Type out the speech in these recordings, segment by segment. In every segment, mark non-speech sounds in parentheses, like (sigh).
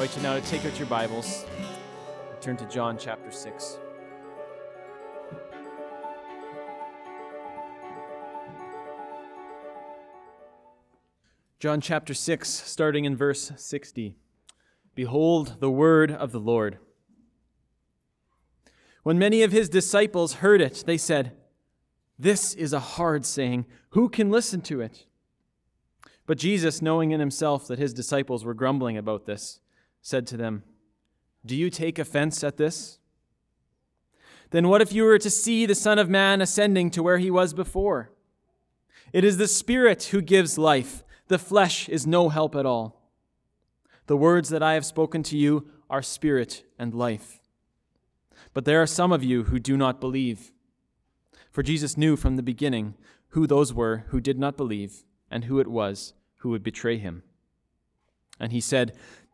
invite you now to take out your Bibles, turn to John chapter 6. John chapter 6, starting in verse 60. Behold the word of the Lord. When many of his disciples heard it, they said, This is a hard saying. Who can listen to it? But Jesus, knowing in himself that his disciples were grumbling about this, said to them, Do you take offense at this? Then what if you were to see the Son of Man ascending to where he was before? It is the Spirit who gives life, the flesh is no help at all. The words that I have spoken to you are spirit and life. But there are some of you who do not believe. For Jesus knew from the beginning who those were who did not believe and who it was who would betray him. And he said,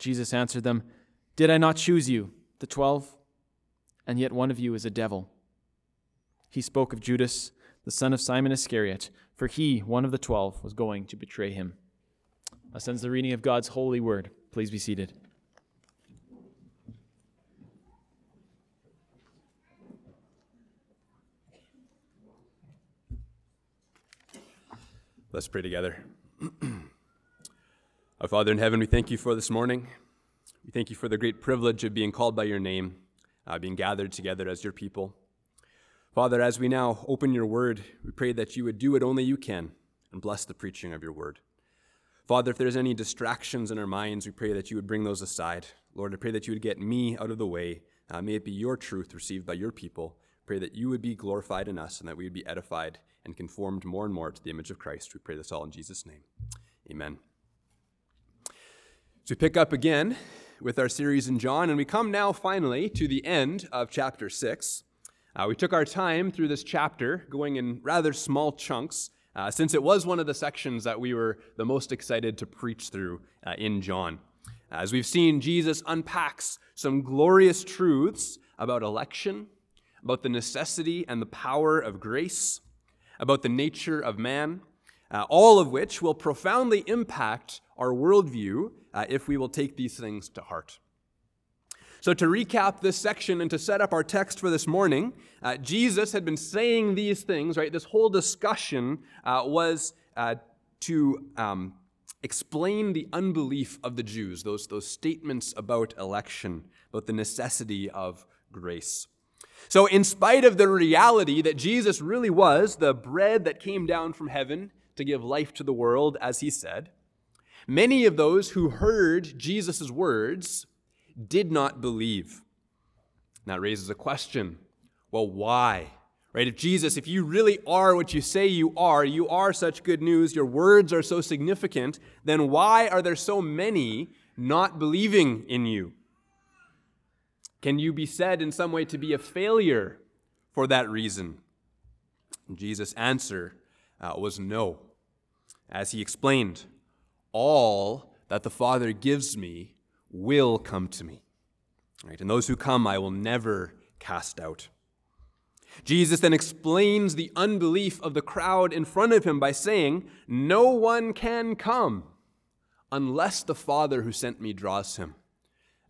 Jesus answered them, Did I not choose you, the twelve? And yet one of you is a devil. He spoke of Judas, the son of Simon Iscariot, for he, one of the twelve, was going to betray him. Thus ends the reading of God's holy word. Please be seated. Let's pray together. (clears throat) Our Father in heaven, we thank you for this morning. We thank you for the great privilege of being called by your name, uh, being gathered together as your people. Father, as we now open your word, we pray that you would do what only you can and bless the preaching of your word. Father, if there's any distractions in our minds, we pray that you would bring those aside. Lord, I pray that you would get me out of the way. Uh, may it be your truth received by your people. Pray that you would be glorified in us and that we would be edified and conformed more and more to the image of Christ. We pray this all in Jesus' name. Amen. So we pick up again with our series in John, and we come now finally to the end of chapter 6. Uh, we took our time through this chapter, going in rather small chunks, uh, since it was one of the sections that we were the most excited to preach through uh, in John. As we've seen, Jesus unpacks some glorious truths about election, about the necessity and the power of grace, about the nature of man, uh, all of which will profoundly impact our worldview uh, if we will take these things to heart. So, to recap this section and to set up our text for this morning, uh, Jesus had been saying these things, right? This whole discussion uh, was uh, to um, explain the unbelief of the Jews, those, those statements about election, about the necessity of grace. So, in spite of the reality that Jesus really was the bread that came down from heaven to give life to the world, as he said, many of those who heard Jesus' words did not believe. That raises a question well, why? Right? If Jesus, if you really are what you say you are, you are such good news, your words are so significant, then why are there so many not believing in you? Can you be said in some way to be a failure for that reason? Jesus' answer uh, was no. As he explained, all that the Father gives me will come to me. Right? And those who come I will never cast out. Jesus then explains the unbelief of the crowd in front of him by saying, No one can come unless the Father who sent me draws him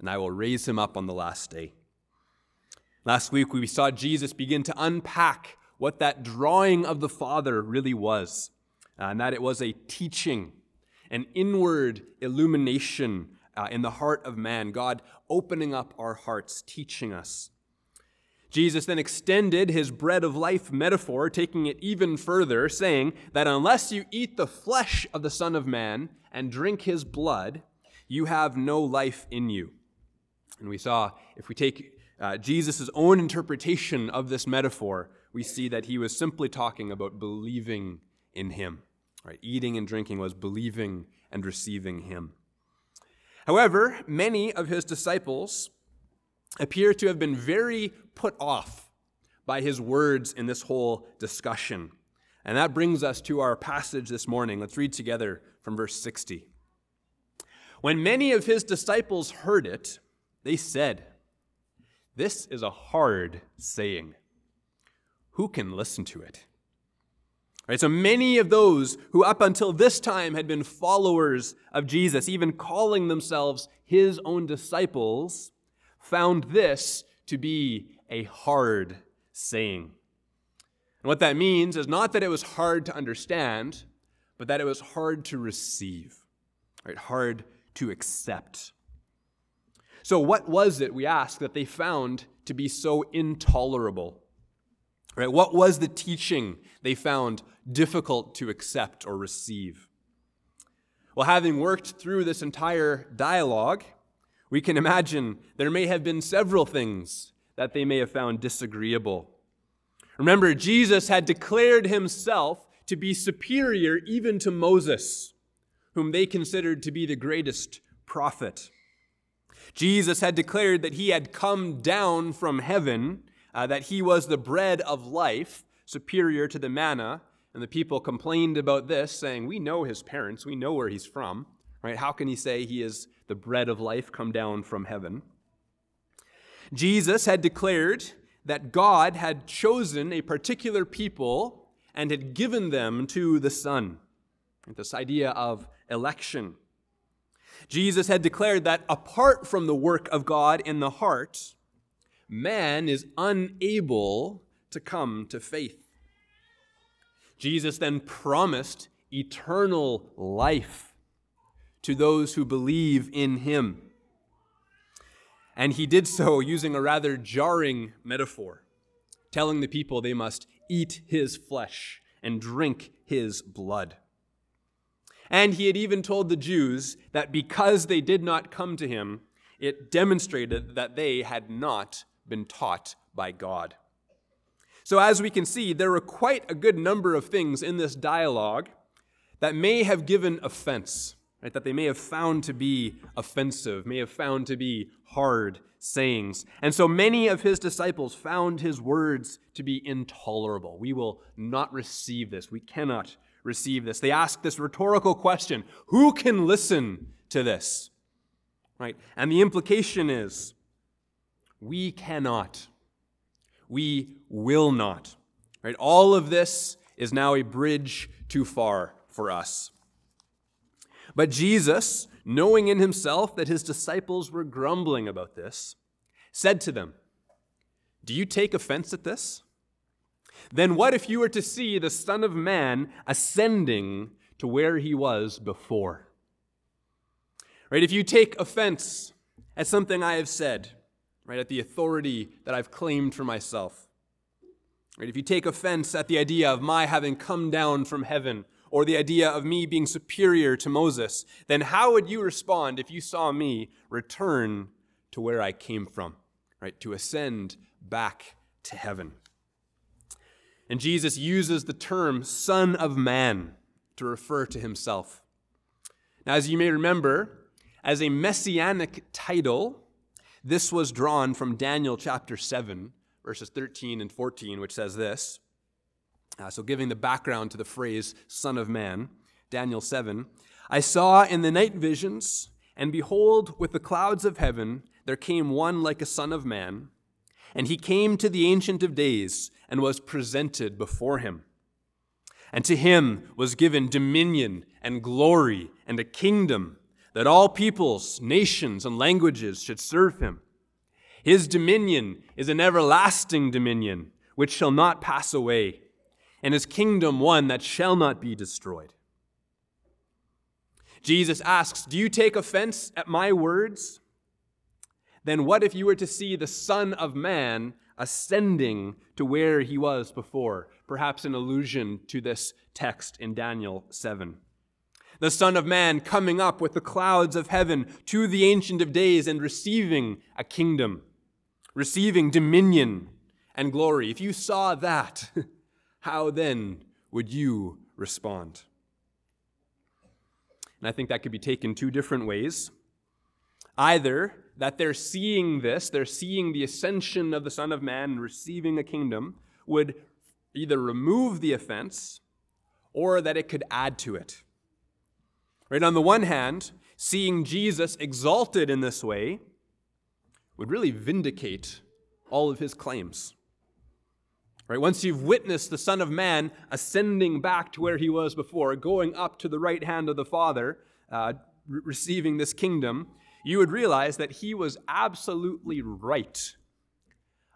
and I will raise him up on the last day. Last week, we saw Jesus begin to unpack what that drawing of the Father really was, and that it was a teaching, an inward illumination uh, in the heart of man, God opening up our hearts, teaching us. Jesus then extended his bread of life metaphor, taking it even further, saying that unless you eat the flesh of the Son of Man and drink his blood, you have no life in you. And we saw, if we take uh, Jesus' own interpretation of this metaphor, we see that he was simply talking about believing in him. Right? Eating and drinking was believing and receiving him. However, many of his disciples appear to have been very put off by his words in this whole discussion. And that brings us to our passage this morning. Let's read together from verse 60. When many of his disciples heard it, they said, This is a hard saying. Who can listen to it? Right, so many of those who up until this time had been followers of Jesus, even calling themselves his own disciples, found this to be a hard saying. And what that means is not that it was hard to understand, but that it was hard to receive, right? Hard to accept. So, what was it, we ask, that they found to be so intolerable? Right? What was the teaching they found difficult to accept or receive? Well, having worked through this entire dialogue, we can imagine there may have been several things that they may have found disagreeable. Remember, Jesus had declared himself to be superior even to Moses, whom they considered to be the greatest prophet. Jesus had declared that he had come down from heaven, uh, that he was the bread of life, superior to the manna. And the people complained about this, saying, We know his parents, we know where he's from. Right? How can he say he is the bread of life come down from heaven? Jesus had declared that God had chosen a particular people and had given them to the Son. This idea of election. Jesus had declared that apart from the work of God in the heart, man is unable to come to faith. Jesus then promised eternal life to those who believe in him. And he did so using a rather jarring metaphor, telling the people they must eat his flesh and drink his blood. And he had even told the Jews that because they did not come to him, it demonstrated that they had not been taught by God. So, as we can see, there were quite a good number of things in this dialogue that may have given offense right, that they may have found to be offensive, may have found to be hard sayings. And so many of his disciples found his words to be intolerable. We will not receive this. We cannot receive this. They ask this rhetorical question Who can listen to this? Right? And the implication is we cannot. We will not. Right? All of this is now a bridge too far for us. But Jesus, knowing in himself that his disciples were grumbling about this, said to them, Do you take offense at this? Then what if you were to see the Son of Man ascending to where he was before? Right? If you take offense at something I have said, right, at the authority that I've claimed for myself, right, if you take offense at the idea of my having come down from heaven or the idea of me being superior to Moses, then how would you respond if you saw me return to where I came from, right? To ascend back to heaven. And Jesus uses the term Son of Man to refer to himself. Now, as you may remember, as a messianic title, this was drawn from Daniel chapter 7, verses 13 and 14, which says this uh, so, giving the background to the phrase Son of Man, Daniel 7 I saw in the night visions, and behold, with the clouds of heaven, there came one like a Son of Man. And he came to the Ancient of Days and was presented before him. And to him was given dominion and glory and a kingdom that all peoples, nations, and languages should serve him. His dominion is an everlasting dominion which shall not pass away and his kingdom one that shall not be destroyed. Jesus asks, Do you take offense at my words? Then what if you were to see the Son of Man ascending to where he was before? Perhaps an allusion to this text in Daniel 7. The Son of Man coming up with the clouds of heaven to the Ancient of Days and receiving a kingdom, receiving dominion and glory. If you saw that, (laughs) how then would you respond? And I think that could be taken two different ways. Either that they're seeing this, they're seeing the ascension of the Son of Man and receiving a kingdom, would either remove the offense or that it could add to it. Right? On the one hand, seeing Jesus exalted in this way would really vindicate all of his claims. Right? Once you've witnessed the Son of Man ascending back to where he was before, going up to the right hand of the Father, uh, re- receiving this kingdom, you would realize that he was absolutely right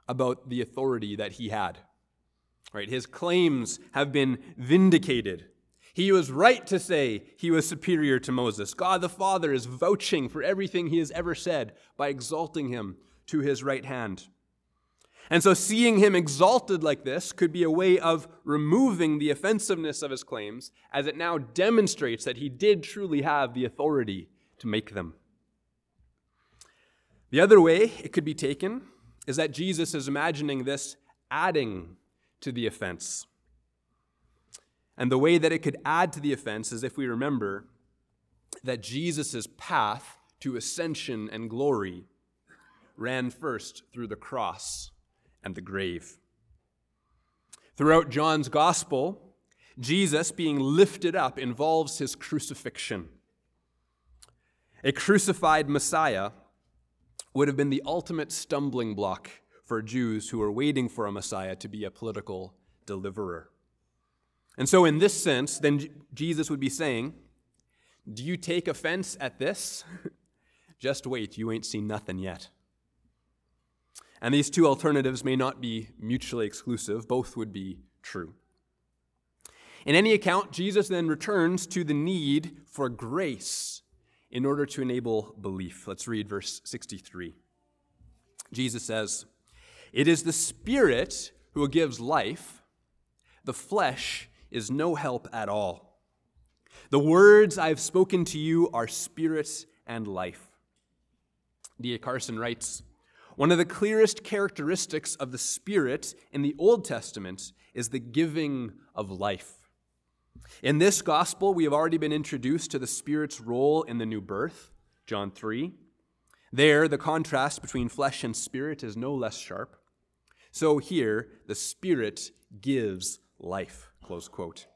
about the authority that he had. Right? His claims have been vindicated. He was right to say he was superior to Moses. God the Father is vouching for everything he has ever said by exalting him to his right hand. And so, seeing him exalted like this could be a way of removing the offensiveness of his claims, as it now demonstrates that he did truly have the authority to make them. The other way it could be taken is that Jesus is imagining this adding to the offense. And the way that it could add to the offense is if we remember that Jesus' path to ascension and glory ran first through the cross and the grave. Throughout John's gospel, Jesus being lifted up involves his crucifixion. A crucified Messiah would have been the ultimate stumbling block for Jews who were waiting for a Messiah to be a political deliverer. And so, in this sense, then Jesus would be saying, Do you take offense at this? (laughs) Just wait, you ain't seen nothing yet. And these two alternatives may not be mutually exclusive, both would be true. In any account, Jesus then returns to the need for grace in order to enable belief. Let's read verse 63. Jesus says, It is the Spirit who gives life, the flesh is no help at all. The words I've spoken to you are spirit and life. D.A. Carson writes, one of the clearest characteristics of the Spirit in the Old Testament is the giving of life. In this gospel, we have already been introduced to the Spirit's role in the new birth, John 3. There, the contrast between flesh and spirit is no less sharp. So here, the Spirit gives life. Close quote.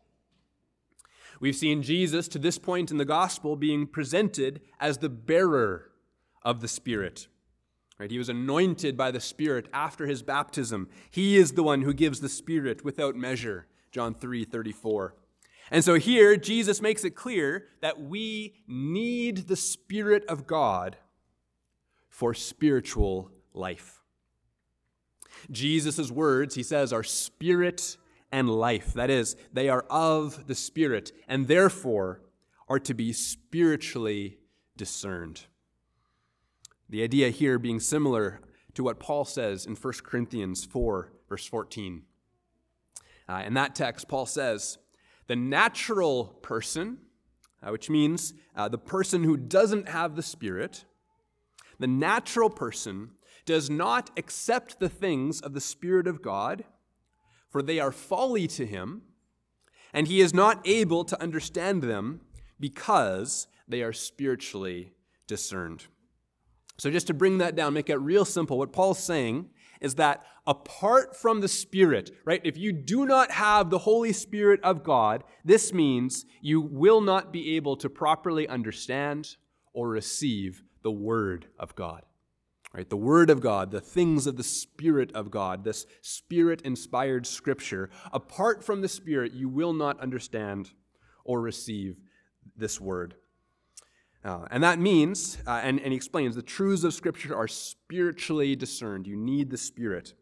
We've seen Jesus to this point in the gospel being presented as the bearer of the Spirit. Right? He was anointed by the Spirit after his baptism. He is the one who gives the Spirit without measure. John 3 34. And so here, Jesus makes it clear that we need the Spirit of God for spiritual life. Jesus' words, he says, are spirit and life. That is, they are of the Spirit and therefore are to be spiritually discerned. The idea here being similar to what Paul says in 1 Corinthians 4, verse 14. Uh, in that text, Paul says, The natural person, uh, which means uh, the person who doesn't have the Spirit, the natural person does not accept the things of the Spirit of God, for they are folly to him, and he is not able to understand them because they are spiritually discerned. So, just to bring that down, make it real simple, what Paul's saying is that apart from the Spirit, right, if you do not have the Holy Spirit of God, this means you will not be able to properly understand or receive the Word of God. Right, the Word of God, the things of the Spirit of God, this Spirit inspired Scripture, apart from the Spirit, you will not understand or receive this Word. Uh, and that means, uh, and, and he explains, the truths of Scripture are spiritually discerned. You need the Spirit.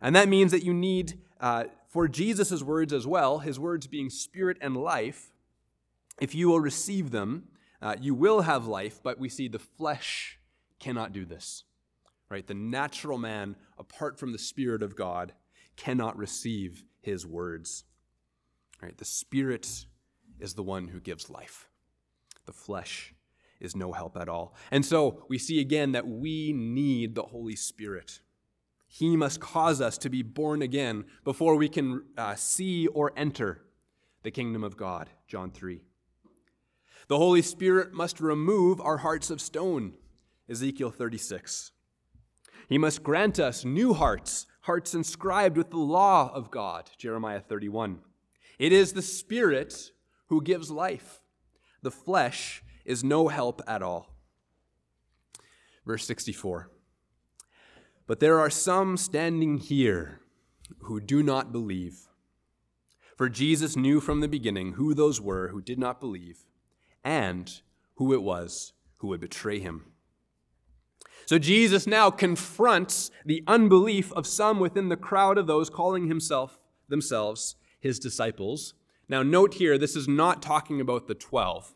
And that means that you need, uh, for Jesus' words as well, his words being spirit and life, if you will receive them, uh, you will have life, but we see the flesh cannot do this. Right? The natural man, apart from the Spirit of God, cannot receive his words. Right? The Spirit is the one who gives life. The flesh is no help at all. And so we see again that we need the Holy Spirit. He must cause us to be born again before we can uh, see or enter the kingdom of God. John 3. The Holy Spirit must remove our hearts of stone. Ezekiel 36. He must grant us new hearts, hearts inscribed with the law of God, Jeremiah 31. It is the Spirit who gives life. The flesh is no help at all. Verse 64 But there are some standing here who do not believe. For Jesus knew from the beginning who those were who did not believe and who it was who would betray him. So Jesus now confronts the unbelief of some within the crowd of those calling himself themselves his disciples. Now note here this is not talking about the 12.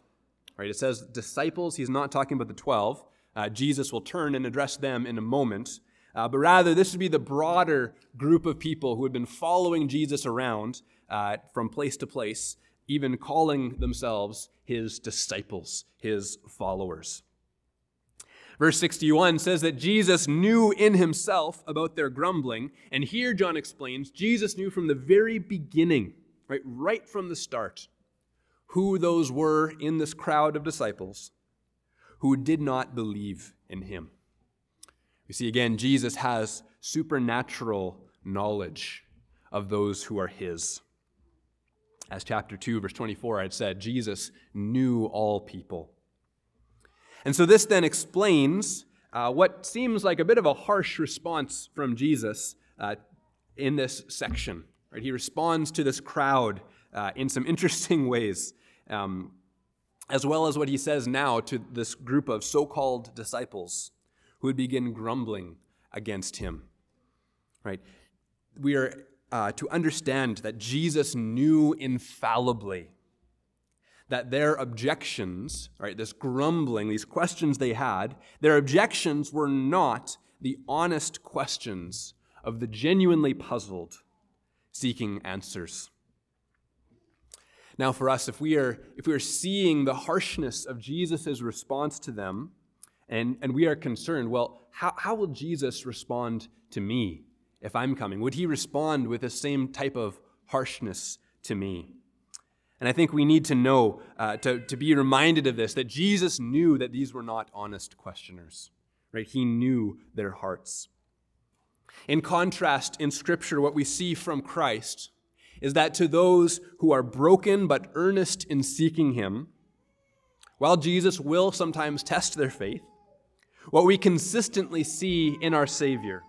Right? It says disciples, he's not talking about the 12. Uh, Jesus will turn and address them in a moment. Uh, but rather, this would be the broader group of people who had been following Jesus around uh, from place to place, even calling themselves his disciples, his followers. Verse 61 says that Jesus knew in himself about their grumbling. And here John explains Jesus knew from the very beginning, right, right from the start, who those were in this crowd of disciples who did not believe in him. We see again, Jesus has supernatural knowledge of those who are his. As chapter 2, verse 24 I had said, Jesus knew all people. And so this then explains uh, what seems like a bit of a harsh response from Jesus uh, in this section. Right? He responds to this crowd uh, in some (laughs) interesting ways, um, as well as what he says now to this group of so called disciples who would begin grumbling against him. Right? We are uh, to understand that Jesus knew infallibly that their objections, right, this grumbling, these questions they had, their objections were not the honest questions of the genuinely puzzled seeking answers. Now, for us, if we are, if we are seeing the harshness of Jesus' response to them, and, and we are concerned, well, how, how will Jesus respond to me if I'm coming? Would he respond with the same type of harshness to me? And I think we need to know, uh, to, to be reminded of this, that Jesus knew that these were not honest questioners, right? He knew their hearts. In contrast, in Scripture, what we see from Christ is that to those who are broken but earnest in seeking Him, while Jesus will sometimes test their faith, what we consistently see in our Savior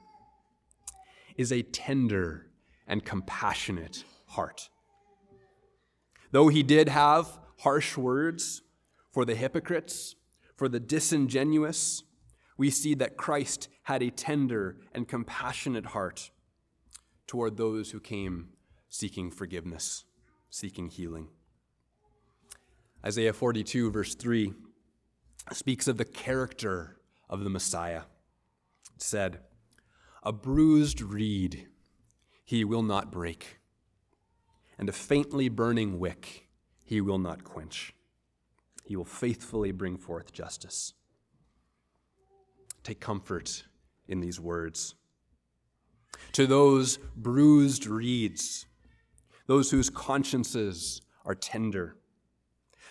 is a tender and compassionate heart. Though he did have harsh words for the hypocrites, for the disingenuous, we see that Christ had a tender and compassionate heart toward those who came seeking forgiveness, seeking healing. Isaiah 42, verse 3, speaks of the character of the Messiah. It said, A bruised reed he will not break and a faintly burning wick he will not quench. He will faithfully bring forth justice. Take comfort in these words. To those bruised reeds, those whose consciences are tender,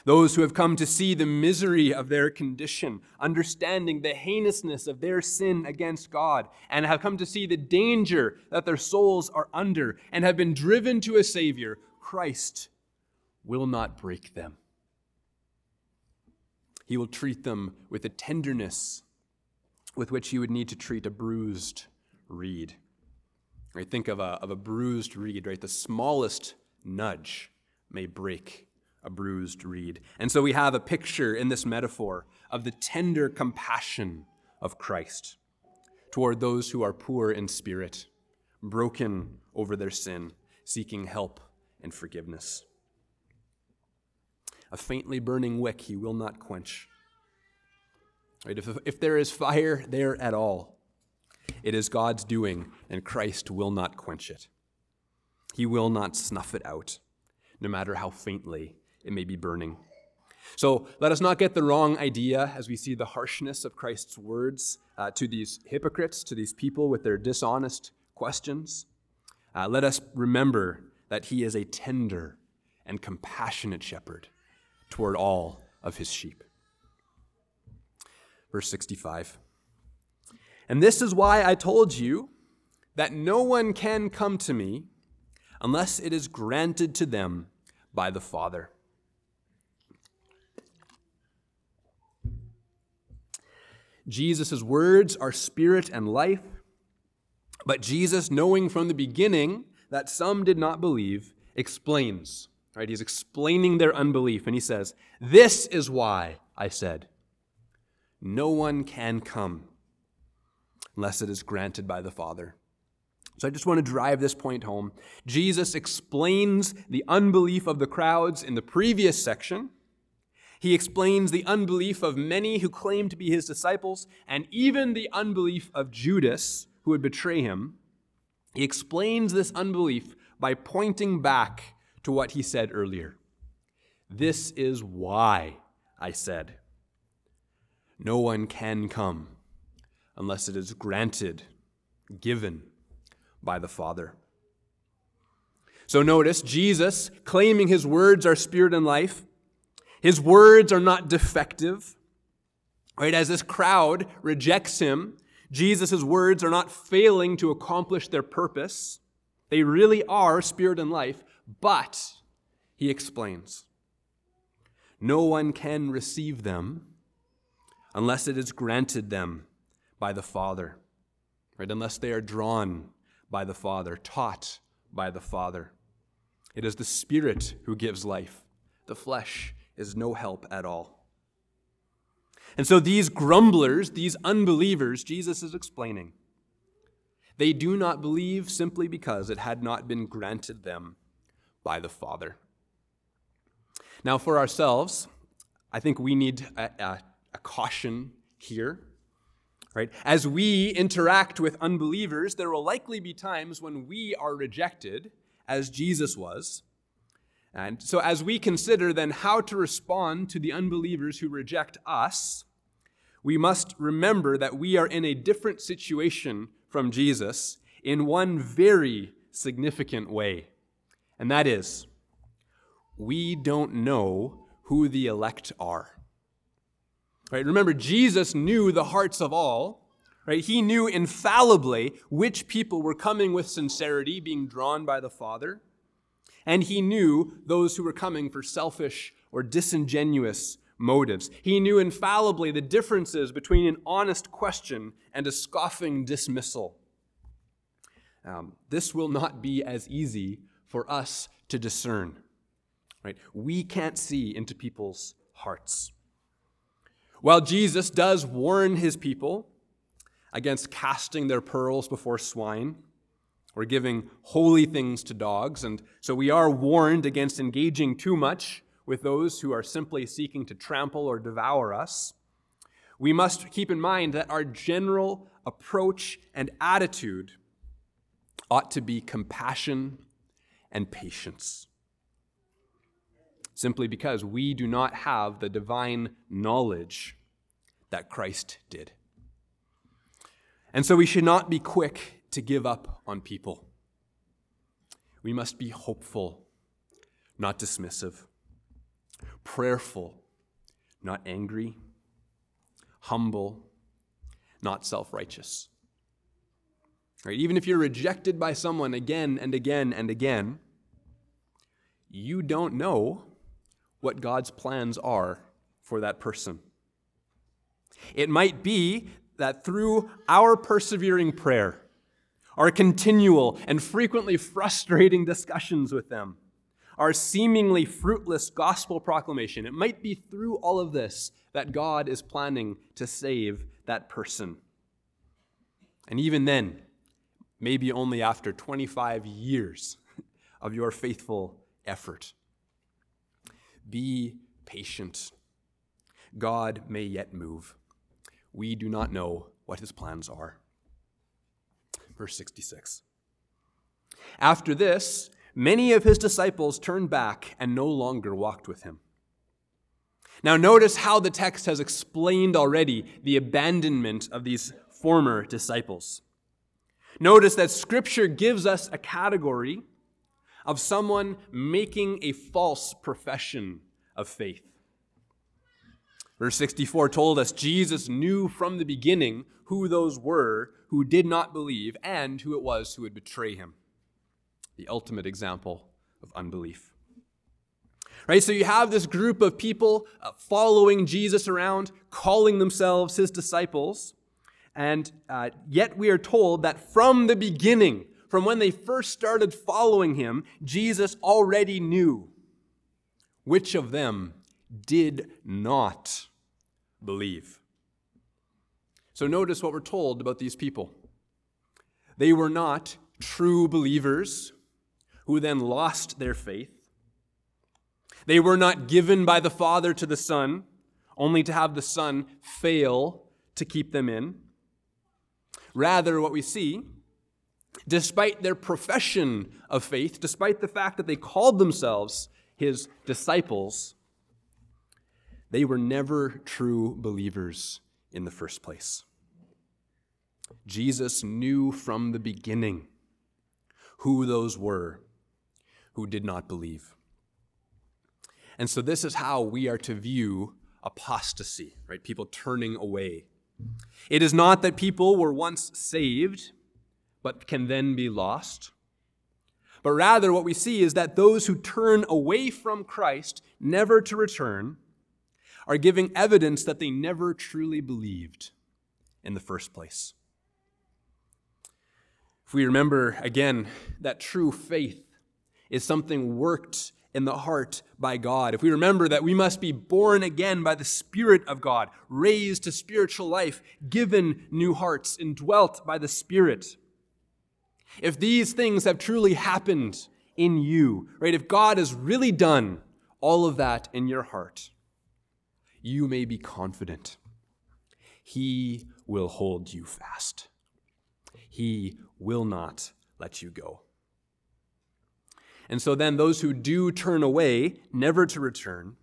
those who have come to see the misery of their condition, understanding the heinousness of their sin against God, and have come to see the danger that their souls are under, and have been driven to a Savior, Christ will not break them. He will treat them with a tenderness with which you would need to treat a bruised reed. Right? Think of a, of a bruised reed, right? The smallest nudge may break a bruised reed. And so we have a picture in this metaphor of the tender compassion of Christ toward those who are poor in spirit, broken over their sin, seeking help and forgiveness. A faintly burning wick he will not quench. Right? If, if there is fire there at all, it is God's doing, and Christ will not quench it. He will not snuff it out, no matter how faintly it may be burning. So let us not get the wrong idea as we see the harshness of Christ's words uh, to these hypocrites, to these people with their dishonest questions. Uh, let us remember that he is a tender and compassionate shepherd toward all of his sheep. Verse 65. And this is why I told you that no one can come to me unless it is granted to them by the Father. Jesus' words are spirit and life, but Jesus, knowing from the beginning that some did not believe, explains. Right? He's explaining their unbelief, and he says, This is why I said, No one can come unless it is granted by the Father. So I just want to drive this point home. Jesus explains the unbelief of the crowds in the previous section. He explains the unbelief of many who claim to be his disciples, and even the unbelief of Judas, who would betray him. He explains this unbelief by pointing back to what he said earlier. This is why I said, No one can come unless it is granted, given by the Father. So notice Jesus claiming his words are spirit and life. His words are not defective. Right? As this crowd rejects him, Jesus' words are not failing to accomplish their purpose. They really are spirit and life, but, he explains, no one can receive them unless it is granted them by the Father, right? Unless they are drawn by the Father, taught by the Father. It is the Spirit who gives life. The flesh is no help at all. And so these grumblers, these unbelievers, Jesus is explaining, they do not believe simply because it had not been granted them by the Father. Now, for ourselves, I think we need a, a, a caution here. Right? As we interact with unbelievers, there will likely be times when we are rejected, as Jesus was. And so, as we consider then how to respond to the unbelievers who reject us, we must remember that we are in a different situation from Jesus in one very significant way. And that is, we don't know who the elect are. Right? Remember, Jesus knew the hearts of all. Right? He knew infallibly which people were coming with sincerity, being drawn by the Father. And he knew those who were coming for selfish or disingenuous motives. He knew infallibly the differences between an honest question and a scoffing dismissal. Um, this will not be as easy for us to discern. Right? We can't see into people's hearts. While Jesus does warn his people against casting their pearls before swine or giving holy things to dogs, and so we are warned against engaging too much with those who are simply seeking to trample or devour us, we must keep in mind that our general approach and attitude ought to be compassion and patience. Simply because we do not have the divine knowledge that Christ did. And so we should not be quick to give up on people. We must be hopeful, not dismissive, prayerful, not angry, humble, not self righteous. Right? Even if you're rejected by someone again and again and again, you don't know what God's plans are for that person. It might be that through our persevering prayer, our continual and frequently frustrating discussions with them, our seemingly fruitless gospel proclamation, it might be through all of this that God is planning to save that person. And even then, maybe only after 25 years (laughs) of your faithful effort. Be patient. God may yet move. We do not know what his plans are. Verse 66. After this, many of his disciples turned back and no longer walked with him. Now, notice how the text has explained already the abandonment of these former disciples. Notice that Scripture gives us a category of someone making a false profession of faith. Verse 64 told us Jesus knew from the beginning who those were who did not believe and who it was who would betray him. The ultimate example of unbelief. Right? So you have this group of people uh, following Jesus around, calling themselves his disciples. And uh, yet we are told that from the beginning, from when they first started following him, Jesus already knew which of them did not believe. So notice what we're told about these people. They were not true believers who then lost their faith. They were not given by the Father to the Son, only to have the Son fail to keep them in. Rather, what we see, despite their profession of faith, despite the fact that they called themselves his disciples, they were never true believers in the first place. Jesus knew from the beginning who those were who did not believe. And so, this is how we are to view apostasy, right? People turning away. It is not that people were once saved, but can then be lost. But rather, what we see is that those who turn away from Christ, never to return, are giving evidence that they never truly believed in the first place. If we remember again that true faith is something worked in the heart by God, if we remember that we must be born again by the Spirit of God, raised to spiritual life, given new hearts, indwelt by the Spirit, if these things have truly happened in you, right, if God has really done all of that in your heart, you may be confident. He will hold you fast. He will not let you go. And so then, those who do turn away, never to return,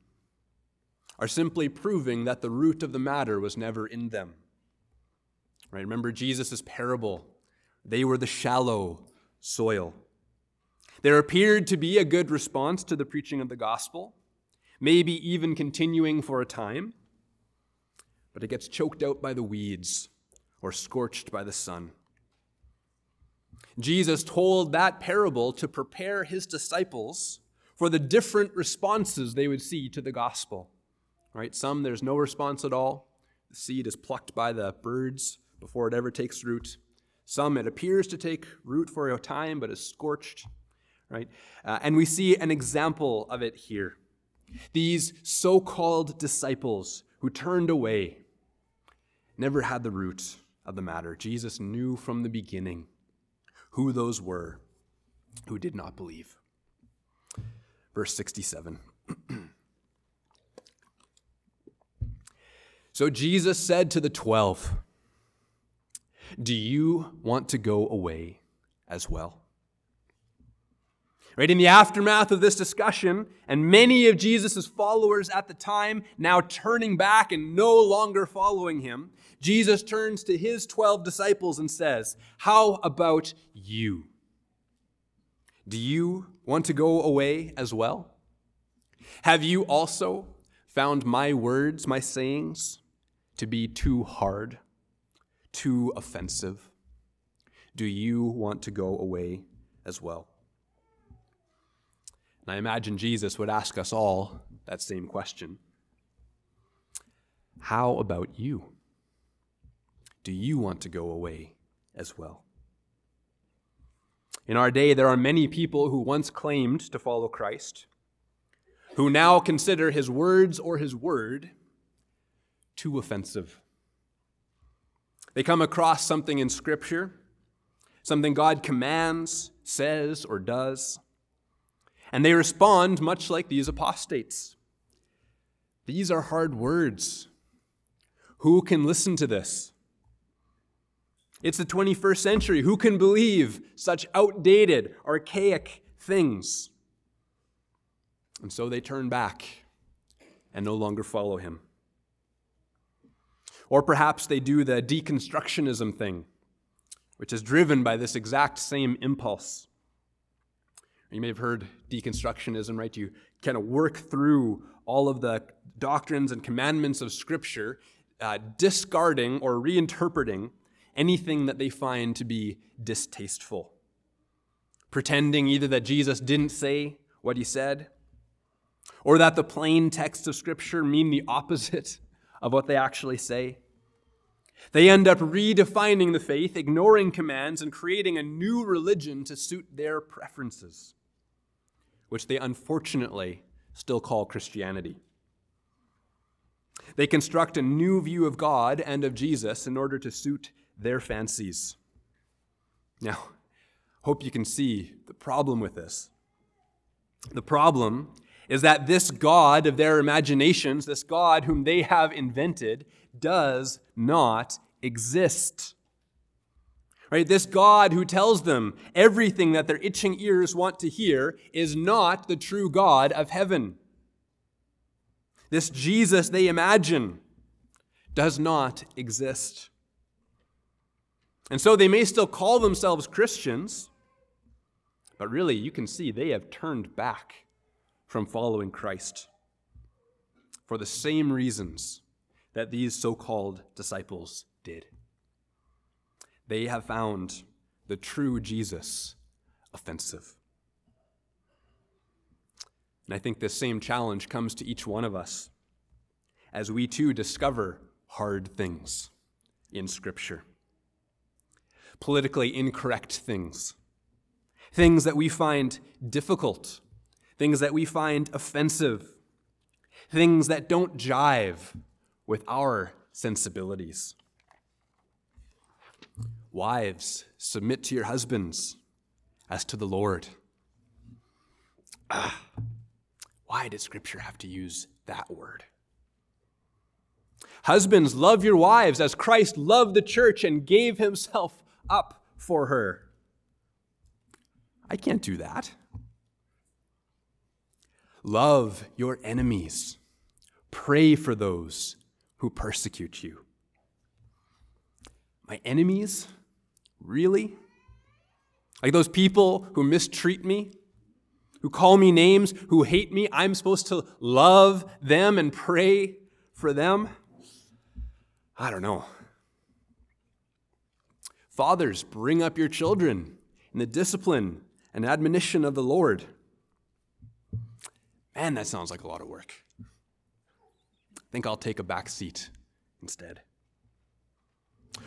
are simply proving that the root of the matter was never in them. Right? Remember Jesus' parable. They were the shallow soil. There appeared to be a good response to the preaching of the gospel, maybe even continuing for a time, but it gets choked out by the weeds or scorched by the sun. Jesus told that parable to prepare his disciples for the different responses they would see to the gospel. Right? Some there's no response at all. The seed is plucked by the birds before it ever takes root. Some it appears to take root for a time but is scorched. Right? Uh, and we see an example of it here. These so called disciples who turned away never had the root of the matter. Jesus knew from the beginning who those were who did not believe. Verse 67. (clears throat) so Jesus said to the twelve, Do you want to go away as well? Right in the aftermath of this discussion, and many of Jesus' followers at the time now turning back and no longer following him, Jesus turns to his 12 disciples and says, How about you? Do you want to go away as well? Have you also found my words, my sayings, to be too hard, too offensive? Do you want to go away as well? And I imagine Jesus would ask us all that same question How about you? Do you want to go away as well? In our day, there are many people who once claimed to follow Christ, who now consider his words or his word too offensive. They come across something in Scripture, something God commands, says, or does, and they respond much like these apostates. These are hard words. Who can listen to this? It's the 21st century. Who can believe such outdated, archaic things? And so they turn back and no longer follow him. Or perhaps they do the deconstructionism thing, which is driven by this exact same impulse. You may have heard deconstructionism, right? You kind of work through all of the doctrines and commandments of Scripture, uh, discarding or reinterpreting anything that they find to be distasteful. Pretending either that Jesus didn't say what he said, or that the plain texts of Scripture mean the opposite (laughs) of what they actually say. They end up redefining the faith, ignoring commands, and creating a new religion to suit their preferences, which they unfortunately still call Christianity. They construct a new view of God and of Jesus in order to suit their fancies. Now, hope you can see the problem with this. The problem is that this God of their imaginations, this God whom they have invented, does not exist. Right? This God who tells them everything that their itching ears want to hear is not the true God of heaven. This Jesus they imagine does not exist. And so they may still call themselves Christians, but really you can see they have turned back from following Christ for the same reasons that these so called disciples did. They have found the true Jesus offensive. And I think this same challenge comes to each one of us as we too discover hard things in Scripture. Politically incorrect things, things that we find difficult, things that we find offensive, things that don't jive with our sensibilities. Wives, submit to your husbands as to the Lord. Ah, why did Scripture have to use that word? Husbands, love your wives as Christ loved the church and gave himself up for her. I can't do that. Love your enemies. Pray for those who persecute you. My enemies? Really? Like those people who mistreat me, who call me names, who hate me, I'm supposed to love them and pray for them? I don't know. Fathers, bring up your children in the discipline and admonition of the Lord. Man, that sounds like a lot of work. I think I'll take a back seat instead.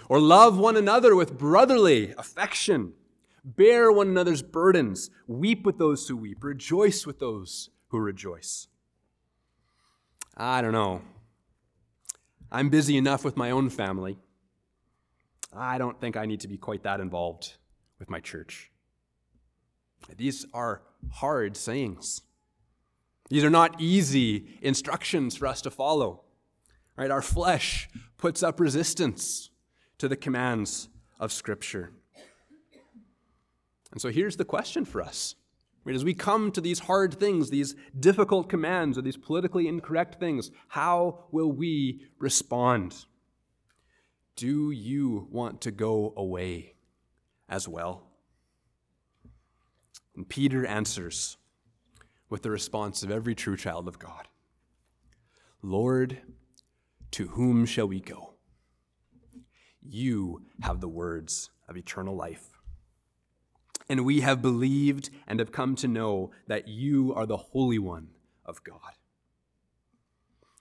Or love one another with brotherly affection. Bear one another's burdens. Weep with those who weep. Rejoice with those who rejoice. I don't know. I'm busy enough with my own family. I don't think I need to be quite that involved with my church. These are hard sayings. These are not easy instructions for us to follow. Right? Our flesh puts up resistance to the commands of Scripture. And so here's the question for us. Right, as we come to these hard things, these difficult commands, or these politically incorrect things, how will we respond? Do you want to go away as well? And Peter answers with the response of every true child of God Lord, to whom shall we go? You have the words of eternal life. And we have believed and have come to know that you are the Holy One of God.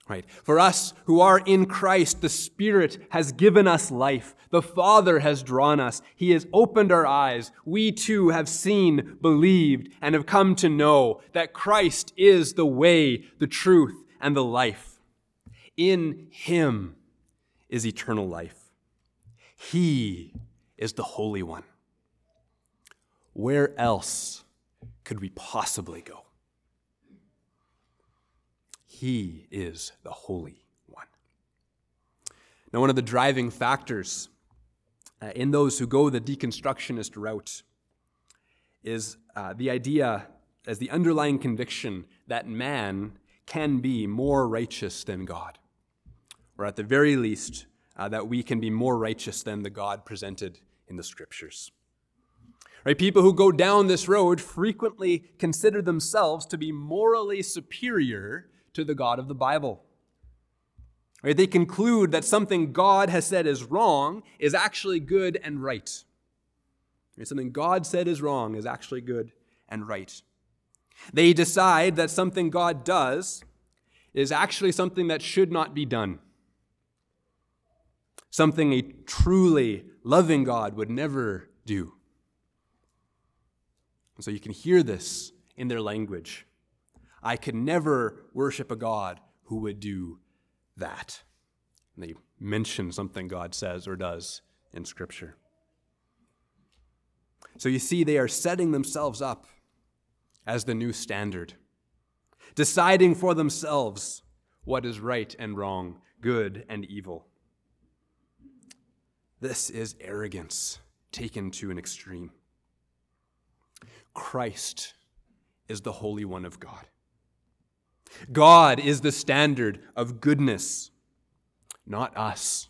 Right? For us who are in Christ, the Spirit has given us life. The Father has drawn us. He has opened our eyes. We too have seen, believed, and have come to know that Christ is the way, the truth, and the life. In Him is eternal life. He is the Holy One. Where else could we possibly go? He is the Holy One. Now, one of the driving factors uh, in those who go the deconstructionist route is uh, the idea, as the underlying conviction, that man can be more righteous than God, or at the very least, uh, that we can be more righteous than the God presented in the scriptures. Right? People who go down this road frequently consider themselves to be morally superior to the God of the Bible. Right? They conclude that something God has said is wrong is actually good and right. Right? Something God said is wrong is actually good and right. They decide that something God does is actually something that should not be done. Something a truly loving God would never do. And so you can hear this in their language. I could never worship a God who would do that. And they mention something God says or does in Scripture. So you see, they are setting themselves up as the new standard, deciding for themselves what is right and wrong, good and evil. This is arrogance taken to an extreme. Christ is the Holy One of God. God is the standard of goodness, not us.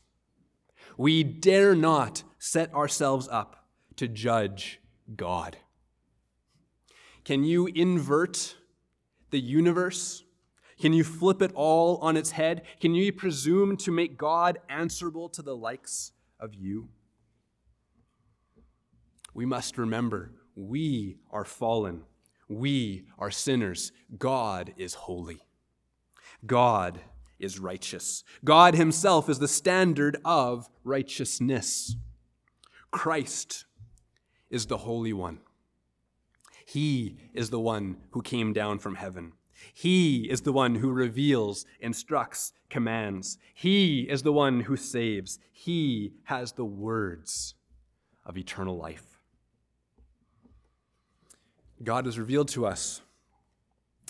We dare not set ourselves up to judge God. Can you invert the universe? Can you flip it all on its head? Can you presume to make God answerable to the likes of you? We must remember we are fallen. We are sinners. God is holy. God is righteous. God Himself is the standard of righteousness. Christ is the Holy One. He is the one who came down from heaven. He is the one who reveals, instructs, commands. He is the one who saves. He has the words of eternal life. God has revealed to us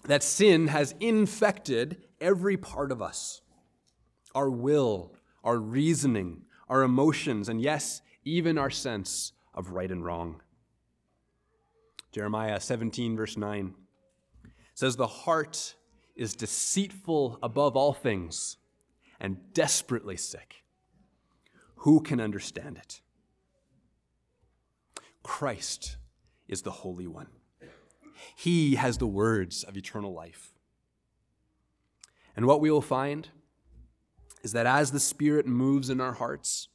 that sin has infected every part of us our will, our reasoning, our emotions, and yes, even our sense of right and wrong. Jeremiah 17, verse 9 says, The heart is deceitful above all things and desperately sick. Who can understand it? Christ is the Holy One. He has the words of eternal life. And what we will find is that as the Spirit moves in our hearts,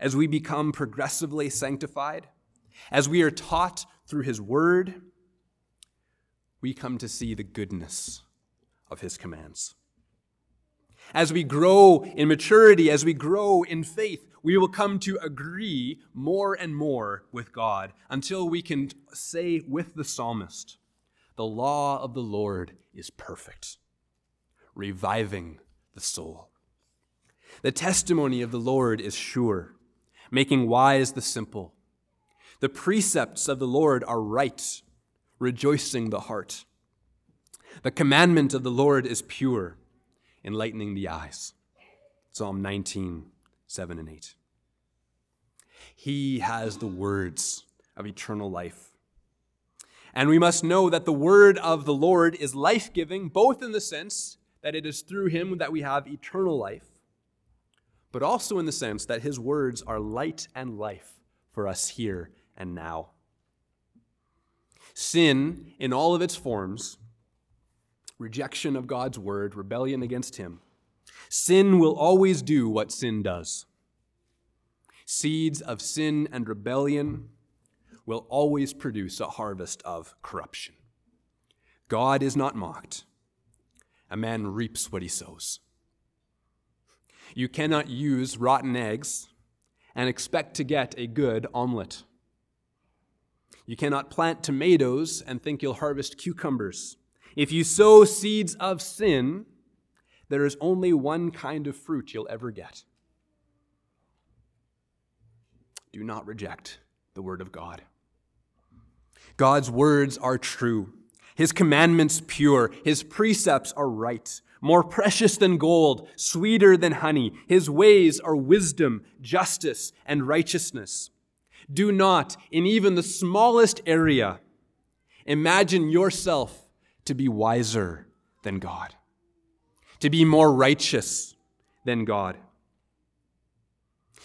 as we become progressively sanctified, as we are taught through His Word, we come to see the goodness of His commands. As we grow in maturity, as we grow in faith, we will come to agree more and more with God until we can say with the psalmist, The law of the Lord is perfect, reviving the soul. The testimony of the Lord is sure, making wise the simple. The precepts of the Lord are right, rejoicing the heart. The commandment of the Lord is pure, enlightening the eyes. Psalm 19, 7 and 8. He has the words of eternal life. And we must know that the word of the Lord is life giving, both in the sense that it is through him that we have eternal life, but also in the sense that his words are light and life for us here and now. Sin, in all of its forms, rejection of God's word, rebellion against him, sin will always do what sin does. Seeds of sin and rebellion will always produce a harvest of corruption. God is not mocked. A man reaps what he sows. You cannot use rotten eggs and expect to get a good omelet. You cannot plant tomatoes and think you'll harvest cucumbers. If you sow seeds of sin, there is only one kind of fruit you'll ever get. Do not reject the Word of God. God's words are true, His commandments pure, His precepts are right, more precious than gold, sweeter than honey. His ways are wisdom, justice, and righteousness. Do not, in even the smallest area, imagine yourself to be wiser than God, to be more righteous than God.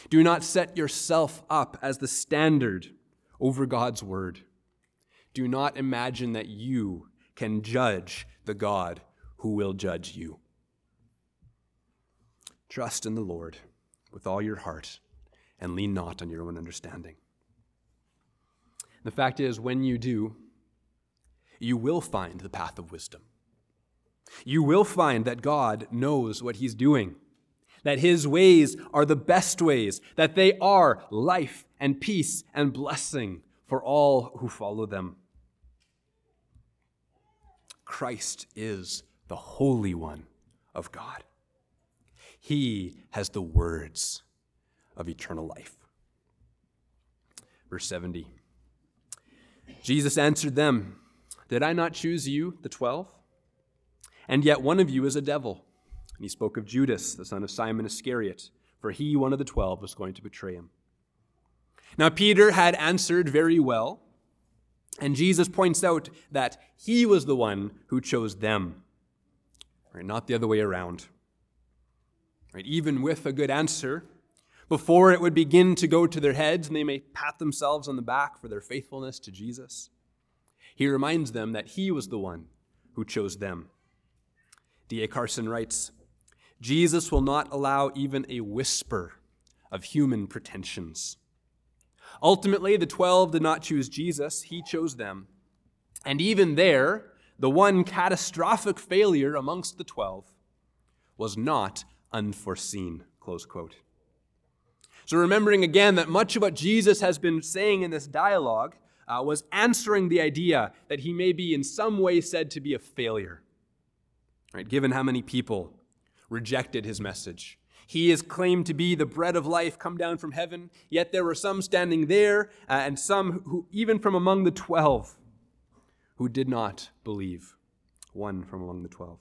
Do not set yourself up as the standard over God's word. Do not imagine that you can judge the God who will judge you. Trust in the Lord with all your heart and lean not on your own understanding. The fact is, when you do, you will find the path of wisdom. You will find that God knows what He's doing, that His ways are the best ways, that they are life and peace and blessing for all who follow them. Christ is the Holy One of God. He has the words of eternal life. Verse 70 Jesus answered them, Did I not choose you, the twelve? And yet one of you is a devil. And he spoke of Judas, the son of Simon Iscariot, for he, one of the twelve, was going to betray him. Now, Peter had answered very well, and Jesus points out that he was the one who chose them, right, not the other way around. Right, even with a good answer, before it would begin to go to their heads and they may pat themselves on the back for their faithfulness to Jesus, he reminds them that he was the one who chose them. D.A. Carson writes Jesus will not allow even a whisper of human pretensions. Ultimately, the twelve did not choose Jesus, he chose them. And even there, the one catastrophic failure amongst the twelve was not unforeseen. Close quote. So, remembering again that much of what Jesus has been saying in this dialogue uh, was answering the idea that he may be in some way said to be a failure, right, given how many people rejected his message. He is claimed to be the bread of life come down from heaven, yet there were some standing there, uh, and some who, even from among the twelve, who did not believe. One from among the twelve.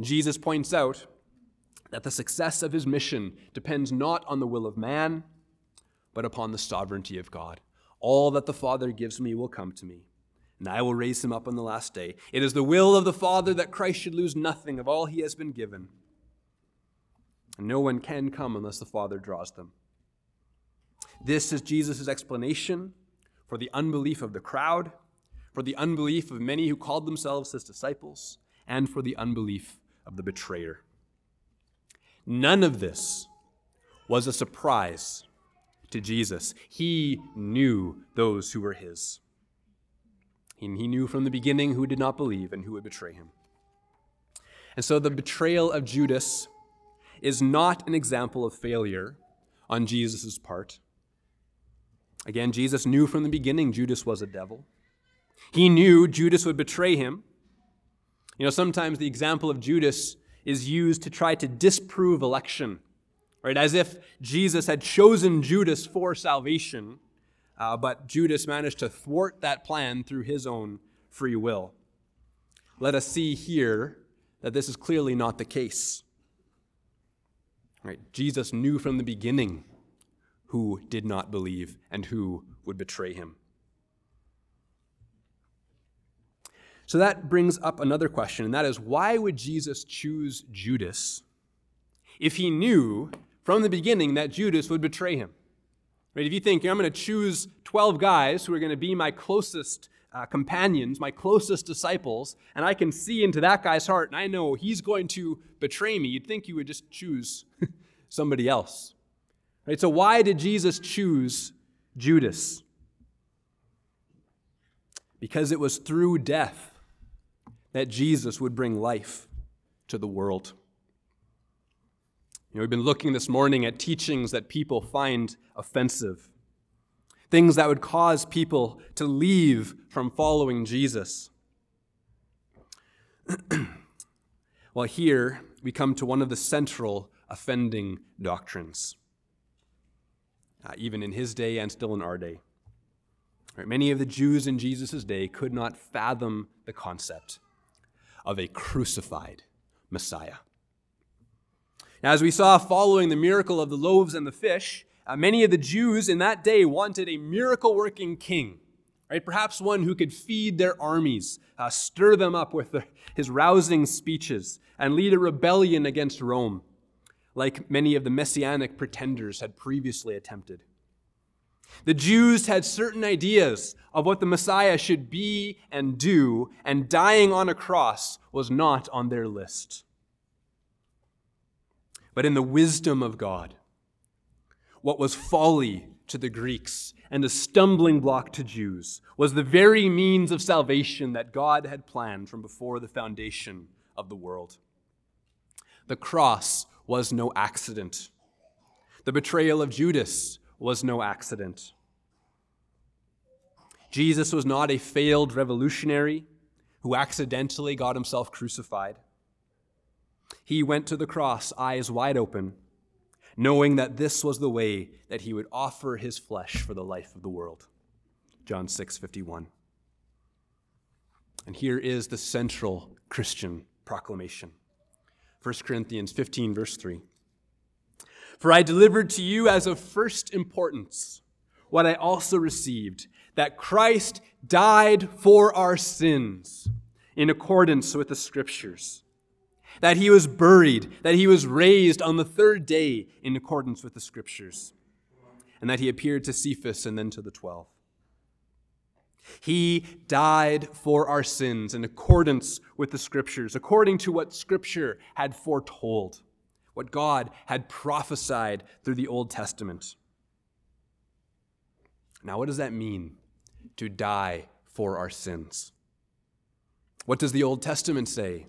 Jesus points out that the success of his mission depends not on the will of man, but upon the sovereignty of God. All that the Father gives me will come to me, and I will raise him up on the last day. It is the will of the Father that Christ should lose nothing of all he has been given. And no one can come unless the Father draws them. This is Jesus' explanation for the unbelief of the crowd, for the unbelief of many who called themselves his disciples, and for the unbelief of the betrayer. None of this was a surprise to Jesus. He knew those who were his. He knew from the beginning who did not believe and who would betray him. And so the betrayal of Judas is not an example of failure on Jesus' part. Again, Jesus knew from the beginning Judas was a devil. He knew Judas would betray him. You know, sometimes the example of Judas is used to try to disprove election, right? As if Jesus had chosen Judas for salvation, uh, but Judas managed to thwart that plan through his own free will. Let us see here that this is clearly not the case. Right? Jesus knew from the beginning who did not believe and who would betray him. So that brings up another question, and that is why would Jesus choose Judas if he knew from the beginning that Judas would betray him? Right? If you think, I'm going to choose 12 guys who are going to be my closest uh, companions, my closest disciples, and I can see into that guy's heart and I know he's going to betray me, you'd think you would just choose (laughs) somebody else. Right? So, why did Jesus choose Judas? Because it was through death that Jesus would bring life to the world. You know, we've been looking this morning at teachings that people find offensive, things that would cause people to leave from following Jesus. (clears throat) well, here we come to one of the central offending doctrines, uh, even in his day and still in our day. Right, many of the Jews in Jesus' day could not fathom the concept of a crucified Messiah. Now, as we saw following the miracle of the loaves and the fish, uh, many of the Jews in that day wanted a miracle working king, right? Perhaps one who could feed their armies, uh, stir them up with the, his rousing speeches, and lead a rebellion against Rome, like many of the messianic pretenders had previously attempted. The Jews had certain ideas of what the Messiah should be and do, and dying on a cross was not on their list. But in the wisdom of God, what was folly to the Greeks and a stumbling block to Jews was the very means of salvation that God had planned from before the foundation of the world. The cross was no accident. The betrayal of Judas was no accident. Jesus was not a failed revolutionary who accidentally got himself crucified. He went to the cross, eyes wide open, knowing that this was the way that he would offer his flesh for the life of the world. John 6 51. And here is the central Christian proclamation 1 Corinthians 15, verse 3. For I delivered to you as of first importance what I also received that Christ died for our sins in accordance with the Scriptures, that he was buried, that he was raised on the third day in accordance with the Scriptures, and that he appeared to Cephas and then to the twelve. He died for our sins in accordance with the Scriptures, according to what Scripture had foretold, what God had prophesied through the Old Testament. Now, what does that mean to die for our sins? What does the Old Testament say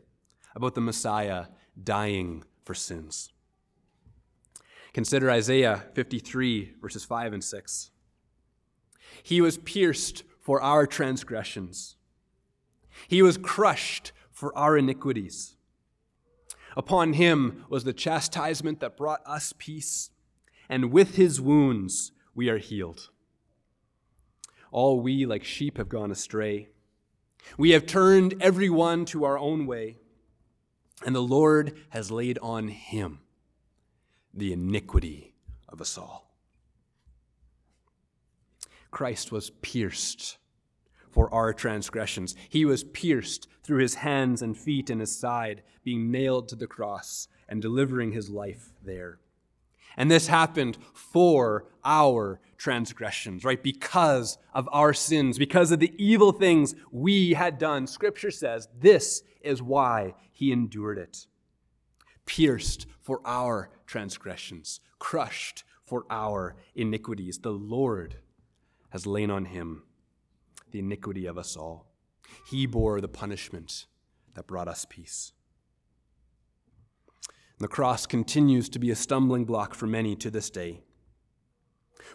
about the Messiah dying for sins? Consider Isaiah 53, verses 5 and 6. He was pierced for our transgressions, he was crushed for our iniquities. Upon him was the chastisement that brought us peace, and with his wounds we are healed. All we, like sheep, have gone astray. We have turned every one to our own way, and the Lord has laid on him the iniquity of us all. Christ was pierced for our transgressions. He was pierced through his hands and feet and his side, being nailed to the cross and delivering his life there. And this happened for our transgressions, right? Because of our sins, because of the evil things we had done. Scripture says this is why he endured it. Pierced for our transgressions, crushed for our iniquities. The Lord has lain on him the iniquity of us all. He bore the punishment that brought us peace. The cross continues to be a stumbling block for many to this day.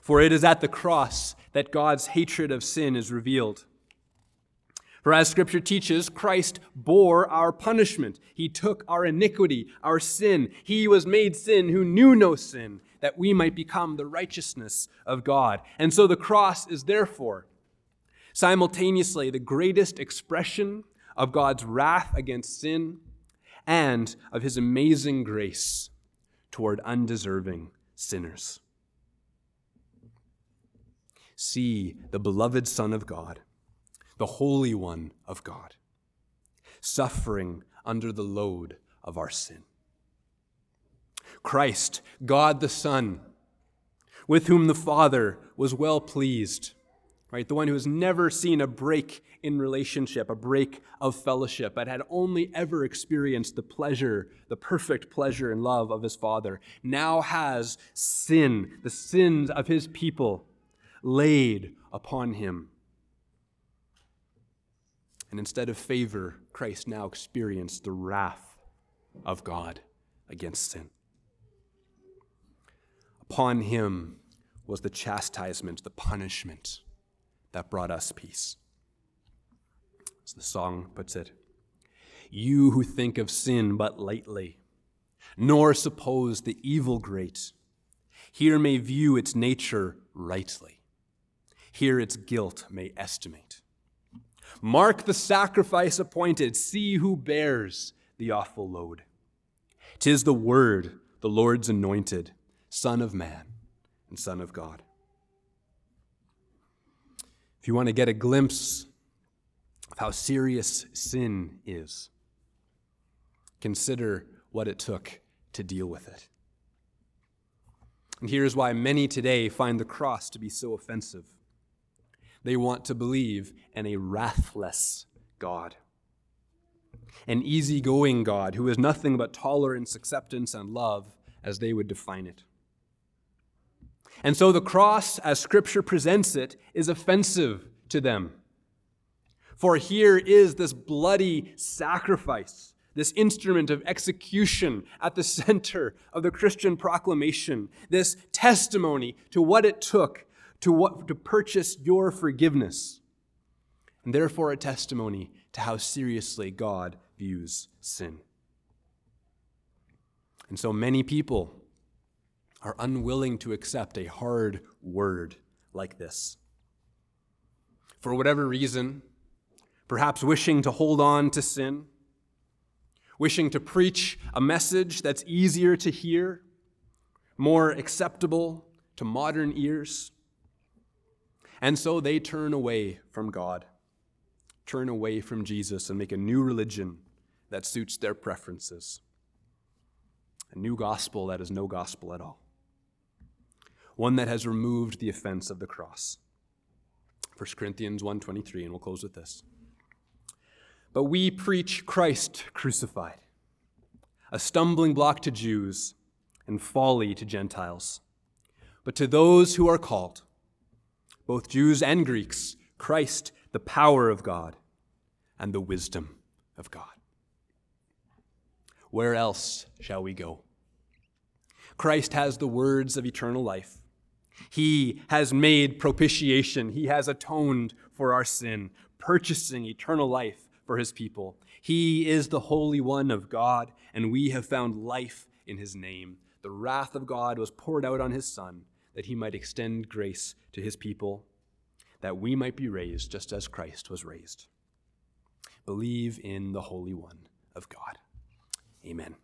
For it is at the cross that God's hatred of sin is revealed. For as Scripture teaches, Christ bore our punishment. He took our iniquity, our sin. He was made sin who knew no sin, that we might become the righteousness of God. And so the cross is therefore simultaneously the greatest expression of God's wrath against sin and of his amazing grace toward undeserving sinners. See the beloved Son of God, the Holy One of God, suffering under the load of our sin. Christ, God the Son, with whom the Father was well pleased right? The one who has never seen a break in relationship, a break of fellowship, but had only ever experienced the pleasure, the perfect pleasure and love of his Father, now has sin, the sins of his people, laid upon him. And instead of favor, Christ now experienced the wrath of God against sin. Upon him was the chastisement, the punishment that brought us peace. As the song puts it, you who think of sin but lightly, nor suppose the evil great, here may view its nature rightly, here its guilt may estimate. Mark the sacrifice appointed, see who bears the awful load. Tis the Word, the Lord's anointed, Son of Man and Son of God. If you want to get a glimpse of how serious sin is, consider what it took to deal with it. And here's why many today find the cross to be so offensive. They want to believe in a wrathless God, an easygoing God who is nothing but tolerance, acceptance, and love as they would define it. And so the cross, as Scripture presents it, is offensive to them. For here is this bloody sacrifice, this instrument of execution at the (laughs) center of the Christian proclamation, this testimony to what it took to, what, to purchase your forgiveness, and therefore a testimony to how seriously God views sin. And so many people are unwilling to accept a hard word like this. For whatever reason, perhaps wishing to hold on to sin, wishing to preach a message that's easier to hear, more acceptable to modern ears. And so they turn away from God, turn away from Jesus, and make a new religion that suits their preferences. A new gospel that is no gospel at all one that has removed the offense of the cross. 1 Corinthians 1:23 and we'll close with this. But we preach Christ crucified, a stumbling block to Jews and folly to Gentiles. But to those who are called, both Jews and Greeks, Christ, the power of God and the wisdom of God. Where else shall we go? Christ has the words of eternal life. He has made propitiation. He has atoned for our sin, purchasing eternal life for his people. He is the Holy One of God, and we have found life in his name. The wrath of God was poured out on his Son that he might extend grace to his people, that we might be raised just as Christ was raised. Believe in the Holy One of God. Amen.